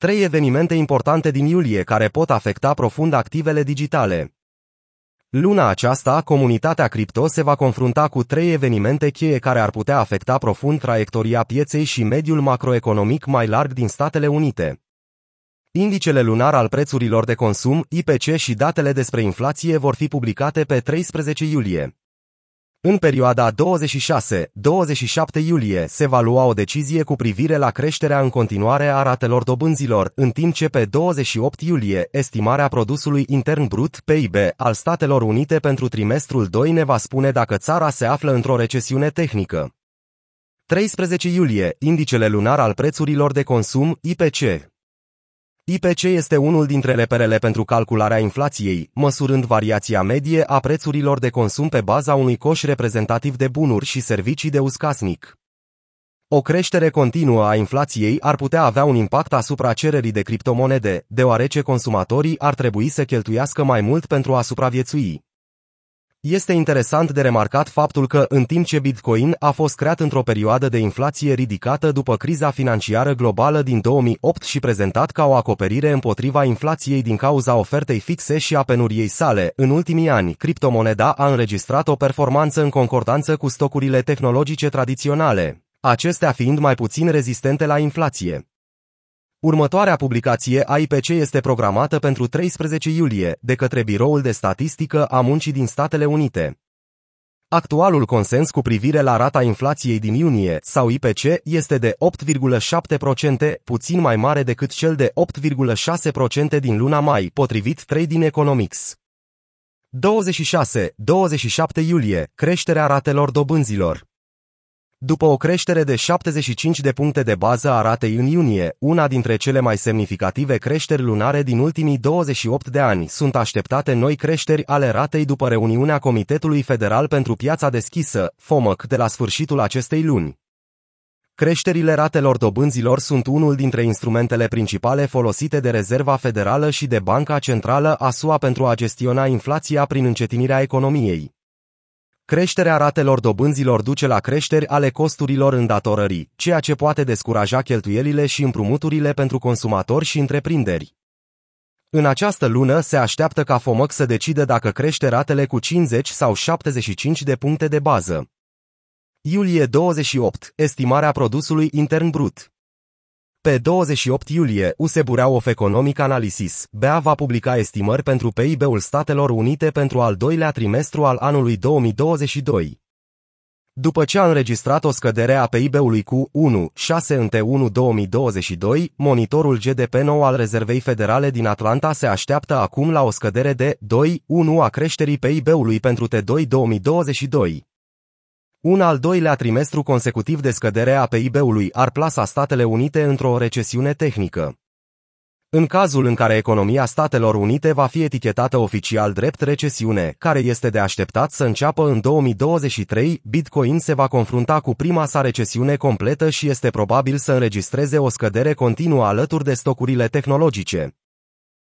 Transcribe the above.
Trei evenimente importante din iulie care pot afecta profund activele digitale. Luna aceasta, comunitatea cripto se va confrunta cu trei evenimente cheie care ar putea afecta profund traiectoria pieței și mediul macroeconomic mai larg din Statele Unite. Indicele lunar al prețurilor de consum, IPC și datele despre inflație vor fi publicate pe 13 iulie. În perioada 26-27 iulie se va lua o decizie cu privire la creșterea în continuare a ratelor dobânzilor, în timp ce pe 28 iulie estimarea produsului intern brut PIB al Statelor Unite pentru trimestrul 2 ne va spune dacă țara se află într-o recesiune tehnică. 13 iulie, indicele lunar al prețurilor de consum, IPC. IPC este unul dintre reperele pentru calcularea inflației, măsurând variația medie a prețurilor de consum pe baza unui coș reprezentativ de bunuri și servicii de uscasnic. O creștere continuă a inflației ar putea avea un impact asupra cererii de criptomonede, deoarece consumatorii ar trebui să cheltuiască mai mult pentru a supraviețui. Este interesant de remarcat faptul că, în timp ce Bitcoin a fost creat într-o perioadă de inflație ridicată după criza financiară globală din 2008 și prezentat ca o acoperire împotriva inflației din cauza ofertei fixe și a penuriei sale, în ultimii ani, criptomoneda a înregistrat o performanță în concordanță cu stocurile tehnologice tradiționale, acestea fiind mai puțin rezistente la inflație. Următoarea publicație a IPC este programată pentru 13 iulie de către Biroul de Statistică a Muncii din Statele Unite. Actualul consens cu privire la rata inflației din iunie sau IPC este de 8,7%, puțin mai mare decât cel de 8,6% din luna mai, potrivit Trading Economics. 26-27 iulie, creșterea ratelor dobânzilor. După o creștere de 75 de puncte de bază a ratei în iunie, una dintre cele mai semnificative creșteri lunare din ultimii 28 de ani, sunt așteptate noi creșteri ale ratei după reuniunea Comitetului Federal pentru Piața Deschisă, FOMC, de la sfârșitul acestei luni. Creșterile ratelor dobânzilor sunt unul dintre instrumentele principale folosite de Rezerva Federală și de Banca Centrală a SUA pentru a gestiona inflația prin încetinirea economiei. Creșterea ratelor dobânzilor duce la creșteri ale costurilor îndatorării, ceea ce poate descuraja cheltuielile și împrumuturile pentru consumatori și întreprinderi. În această lună se așteaptă ca FOMC să decide dacă crește ratele cu 50 sau 75 de puncte de bază. Iulie 28. Estimarea produsului intern brut. Pe 28 iulie, Useburea of Economic Analysis, BEA va publica estimări pentru PIB-ul Statelor Unite pentru al doilea trimestru al anului 2022. După ce a înregistrat o scădere a PIB-ului cu 1,6 în T1 2022, monitorul GDP nou al Rezervei Federale din Atlanta se așteaptă acum la o scădere de 2,1 a creșterii PIB-ului pentru T2 2022. Un al doilea trimestru consecutiv de scădere a PIB-ului ar plasa Statele Unite într-o recesiune tehnică. În cazul în care economia Statelor Unite va fi etichetată oficial drept recesiune, care este de așteptat să înceapă în 2023, Bitcoin se va confrunta cu prima sa recesiune completă și este probabil să înregistreze o scădere continuă alături de stocurile tehnologice.